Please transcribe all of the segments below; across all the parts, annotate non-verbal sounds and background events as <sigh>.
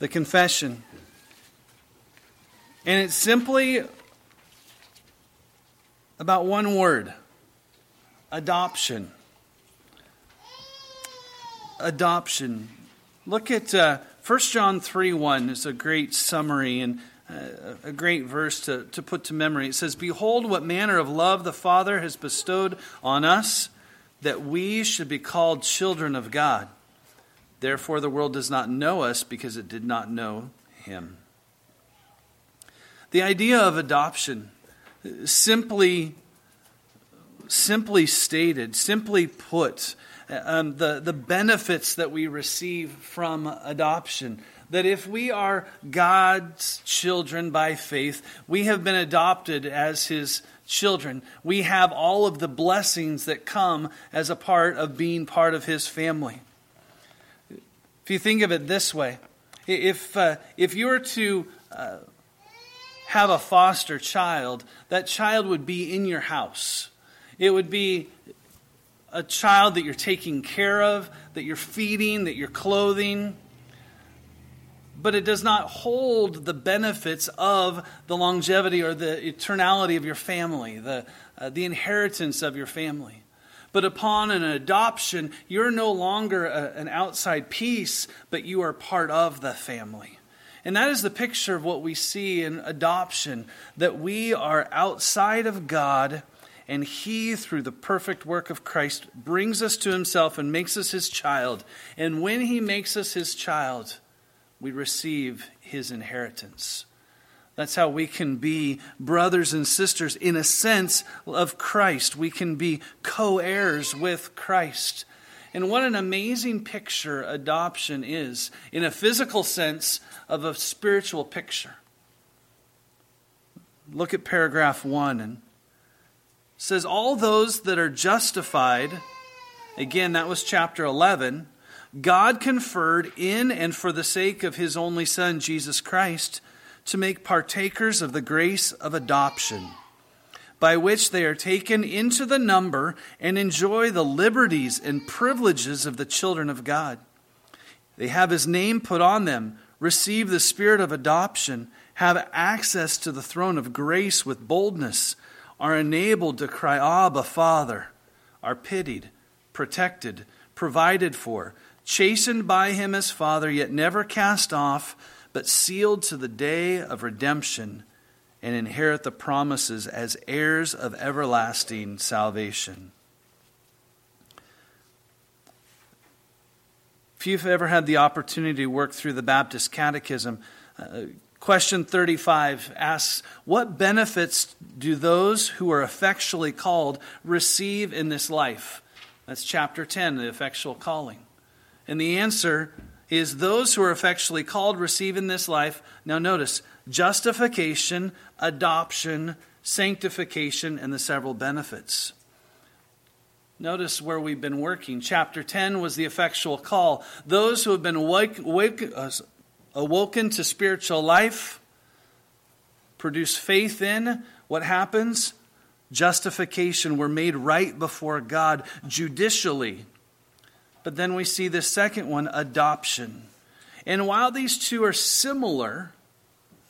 the confession. And it's simply about one word adoption. Adoption. Look at uh, 1 John 3 1 is a great summary and uh, a great verse to, to put to memory. It says, Behold, what manner of love the Father has bestowed on us, that we should be called children of God. Therefore, the world does not know us because it did not know him. The idea of adoption, simply, simply stated, simply put, um, the, the benefits that we receive from adoption. That if we are God's children by faith, we have been adopted as His children. We have all of the blessings that come as a part of being part of His family. If you think of it this way, if, uh, if you were to uh, have a foster child, that child would be in your house. It would be a child that you're taking care of, that you're feeding, that you're clothing. But it does not hold the benefits of the longevity or the eternality of your family, the, uh, the inheritance of your family. But upon an adoption, you're no longer a, an outside piece, but you are part of the family. And that is the picture of what we see in adoption that we are outside of God, and He, through the perfect work of Christ, brings us to Himself and makes us His child. And when He makes us His child, we receive His inheritance. That's how we can be brothers and sisters in a sense of Christ. We can be co heirs with Christ. And what an amazing picture adoption is, in a physical sense, of a spiritual picture. Look at paragraph 1 and says all those that are justified again that was chapter 11 God conferred in and for the sake of his only son Jesus Christ to make partakers of the grace of adoption, by which they are taken into the number and enjoy the liberties and privileges of the children of God. They have his name put on them, receive the spirit of adoption, have access to the throne of grace with boldness, are enabled to cry, Abba, Father, are pitied, protected, provided for, chastened by him as Father, yet never cast off but sealed to the day of redemption and inherit the promises as heirs of everlasting salvation. If you've ever had the opportunity to work through the Baptist Catechism, uh, question 35 asks What benefits do those who are effectually called receive in this life? That's chapter 10, the effectual calling. And the answer is those who are effectually called receive in this life, now notice, justification, adoption, sanctification, and the several benefits. Notice where we've been working. Chapter 10 was the effectual call. Those who have been awake, uh, awoken to spiritual life produce faith in what happens? Justification. We're made right before God judicially. But then we see the second one, adoption. And while these two are similar,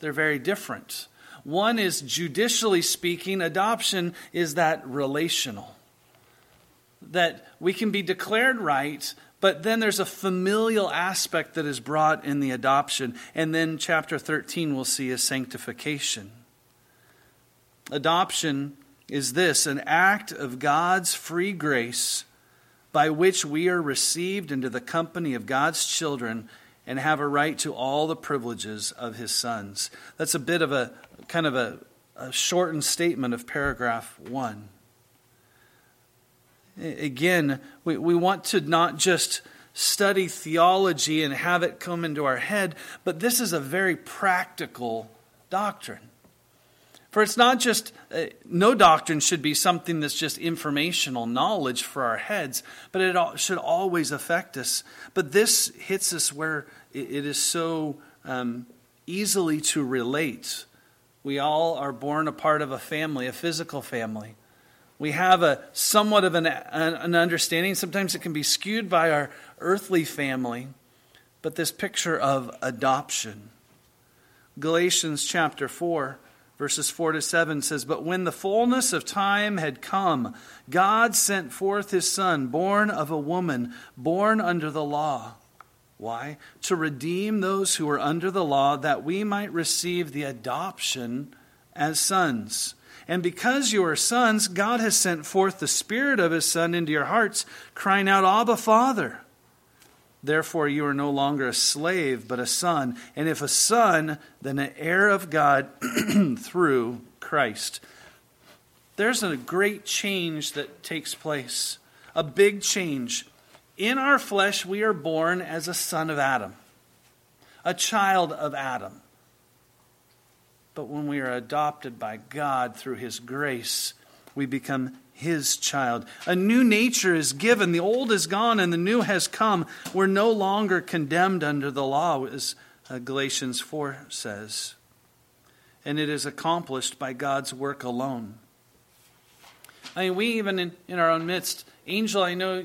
they're very different. One is judicially speaking, adoption is that relational. That we can be declared right, but then there's a familial aspect that is brought in the adoption. And then chapter 13 we'll see a sanctification. Adoption is this an act of God's free grace by which we are received into the company of God's children and have a right to all the privileges of his sons. That's a bit of a kind of a, a shortened statement of paragraph one. Again, we, we want to not just study theology and have it come into our head, but this is a very practical doctrine. For it's not just, uh, no doctrine should be something that's just informational knowledge for our heads, but it should always affect us. But this hits us where it is so um, easily to relate. We all are born a part of a family, a physical family. We have a somewhat of an, an understanding. Sometimes it can be skewed by our earthly family. but this picture of adoption. Galatians chapter 4, verses 4 to 7 says, But when the fullness of time had come, God sent forth his Son, born of a woman, born under the law. Why? To redeem those who were under the law, that we might receive the adoption as sons. And because you are sons, God has sent forth the Spirit of His Son into your hearts, crying out, Abba, Father. Therefore, you are no longer a slave, but a son. And if a son, then an heir of God <clears throat> through Christ. There's a great change that takes place, a big change. In our flesh, we are born as a son of Adam, a child of Adam. But when we are adopted by God through His grace, we become his child. A new nature is given. The old is gone and the new has come. We're no longer condemned under the law, as uh, Galatians 4 says. And it is accomplished by God's work alone. I mean, we even in, in our own midst, Angel, I know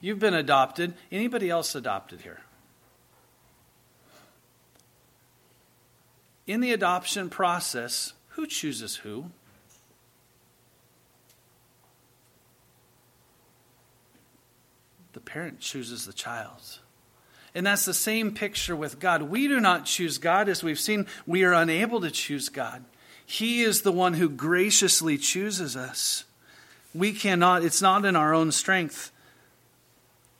you've been adopted. Anybody else adopted here? In the adoption process, who chooses who? Parent chooses the child. And that's the same picture with God. We do not choose God. As we've seen, we are unable to choose God. He is the one who graciously chooses us. We cannot, it's not in our own strength.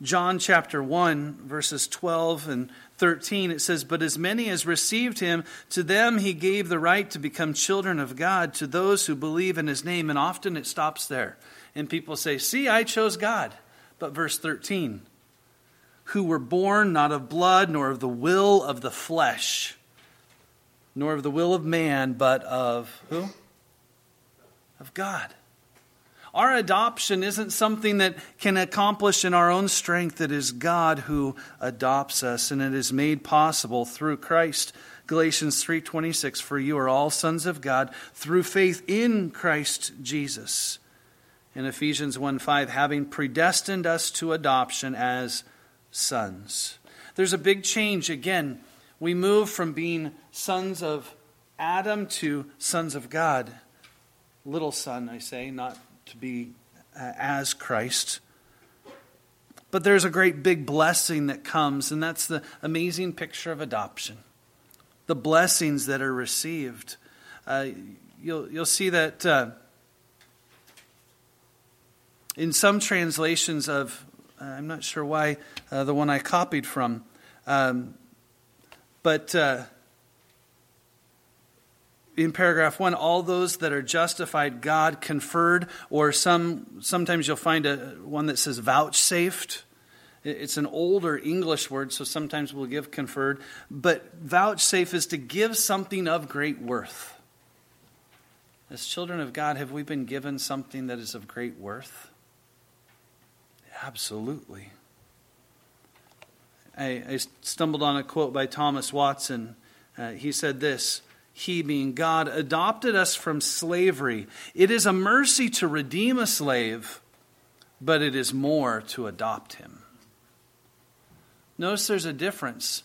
John chapter 1, verses 12 and 13, it says, But as many as received him, to them he gave the right to become children of God, to those who believe in his name. And often it stops there. And people say, See, I chose God. But verse 13, who were born not of blood, nor of the will of the flesh, nor of the will of man, but of who? Of God. Our adoption isn't something that can accomplish in our own strength. It is God who adopts us, and it is made possible through Christ. Galatians 3:26 For you are all sons of God through faith in Christ Jesus in Ephesians 1 5, having predestined us to adoption as sons. There's a big change. Again, we move from being sons of Adam to sons of God. Little son, I say, not to be uh, as Christ. But there's a great big blessing that comes, and that's the amazing picture of adoption. The blessings that are received. Uh, you'll, you'll see that. Uh, in some translations of, uh, I'm not sure why, uh, the one I copied from, um, but uh, in paragraph one, all those that are justified, God conferred, or some sometimes you'll find a one that says vouchsafed. It's an older English word, so sometimes we'll give conferred. But vouchsafe is to give something of great worth. As children of God, have we been given something that is of great worth? Absolutely. I, I stumbled on a quote by Thomas Watson. Uh, he said this He, being God, adopted us from slavery. It is a mercy to redeem a slave, but it is more to adopt him. Notice there's a difference.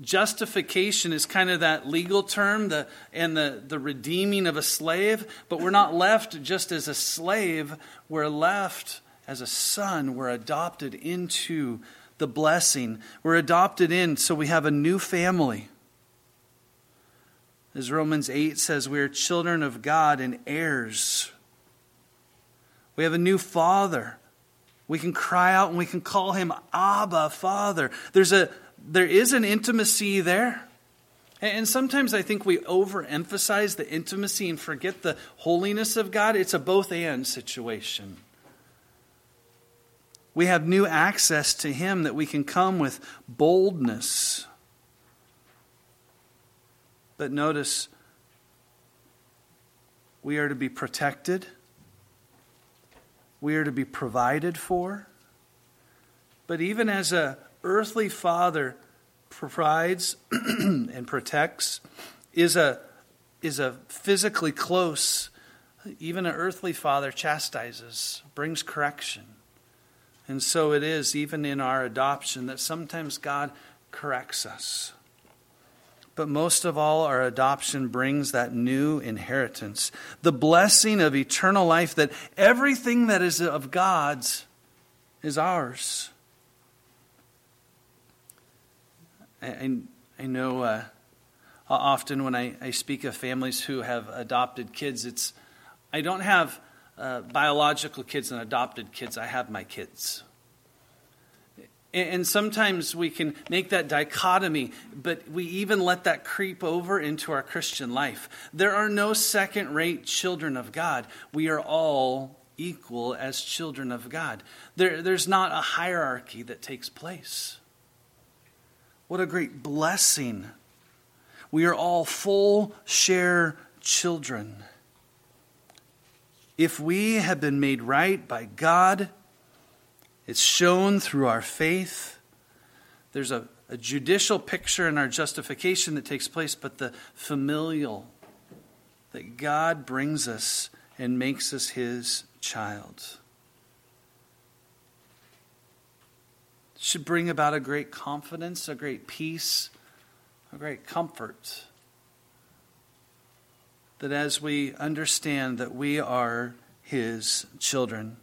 Justification is kind of that legal term, the, and the, the redeeming of a slave, but we're not left just as a slave, we're left as a son, we're adopted into the blessing. We're adopted in so we have a new family. As Romans 8 says, we are children of God and heirs. We have a new father. We can cry out and we can call him Abba, Father. There's a, there is an intimacy there. And sometimes I think we overemphasize the intimacy and forget the holiness of God. It's a both and situation. We have new access to Him that we can come with boldness. But notice, we are to be protected, we are to be provided for. But even as a earthly father provides <clears throat> and protects, is a, is a physically close, even an earthly father chastises, brings correction. And so it is, even in our adoption, that sometimes God corrects us. But most of all, our adoption brings that new inheritance, the blessing of eternal life that everything that is of God's is ours. I, I know uh, often when I, I speak of families who have adopted kids, it's I don't have uh, biological kids and adopted kids. I have my kids. And sometimes we can make that dichotomy, but we even let that creep over into our Christian life. There are no second rate children of God. We are all equal as children of God. There, there's not a hierarchy that takes place. What a great blessing. We are all full share children. If we have been made right by God, it's shown through our faith. There's a, a judicial picture in our justification that takes place, but the familial that God brings us and makes us his child. should bring about a great confidence, a great peace, a great comfort. That as we understand that we are His children.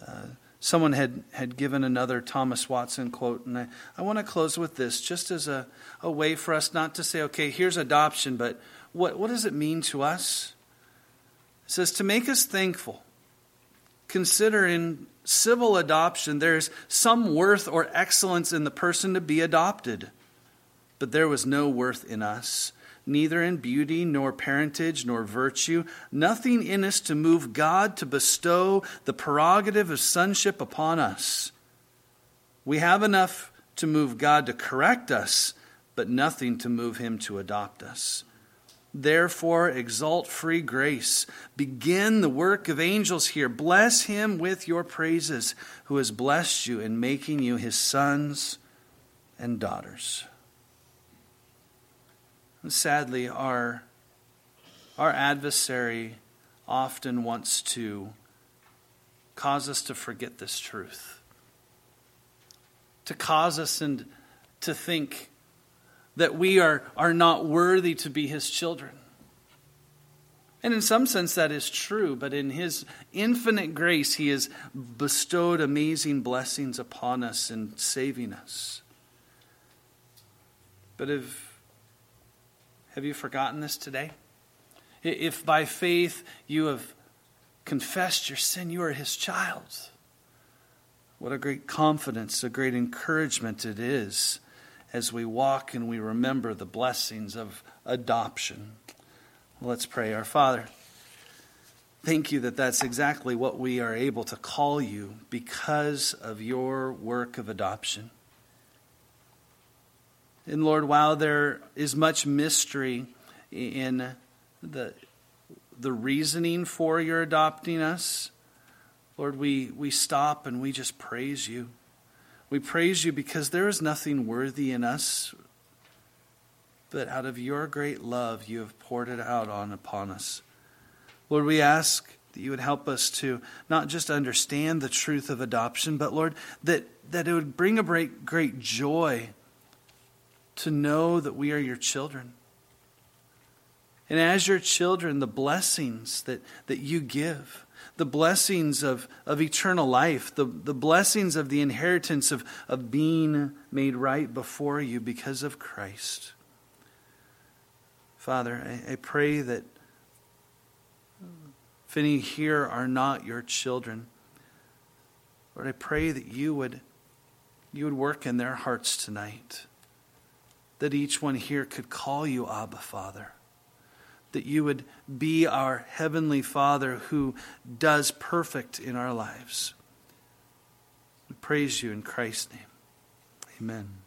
Uh, someone had, had given another Thomas Watson quote, and I, I want to close with this just as a, a way for us not to say, okay, here's adoption, but what, what does it mean to us? It says, to make us thankful, consider in civil adoption, there's some worth or excellence in the person to be adopted. But there was no worth in us, neither in beauty, nor parentage, nor virtue, nothing in us to move God to bestow the prerogative of sonship upon us. We have enough to move God to correct us, but nothing to move him to adopt us. Therefore, exalt free grace. Begin the work of angels here. Bless him with your praises, who has blessed you in making you his sons and daughters. And sadly, our, our adversary often wants to cause us to forget this truth, to cause us and to think that we are, are not worthy to be his children. And in some sense, that is true, but in his infinite grace, he has bestowed amazing blessings upon us in saving us. But if, have you forgotten this today? If by faith you have confessed your sin, you are his child. What a great confidence, a great encouragement it is as we walk and we remember the blessings of adoption. Let's pray. Our Father, thank you that that's exactly what we are able to call you because of your work of adoption. And Lord, while there is much mystery in the, the reasoning for your adopting us, Lord, we, we stop and we just praise you. We praise you because there is nothing worthy in us, but out of your great love, you have poured it out on upon us. Lord, we ask that you would help us to not just understand the truth of adoption, but Lord, that, that it would bring a great, great joy to know that we are your children. And as your children, the blessings that, that you give the blessings of, of eternal life, the, the blessings of the inheritance of, of being made right before you because of Christ. Father, I, I pray that if any here are not your children, Lord, I pray that you would, you would work in their hearts tonight, that each one here could call you Abba, Father that you would be our Heavenly Father who does perfect in our lives. We praise you in Christ's name. Amen.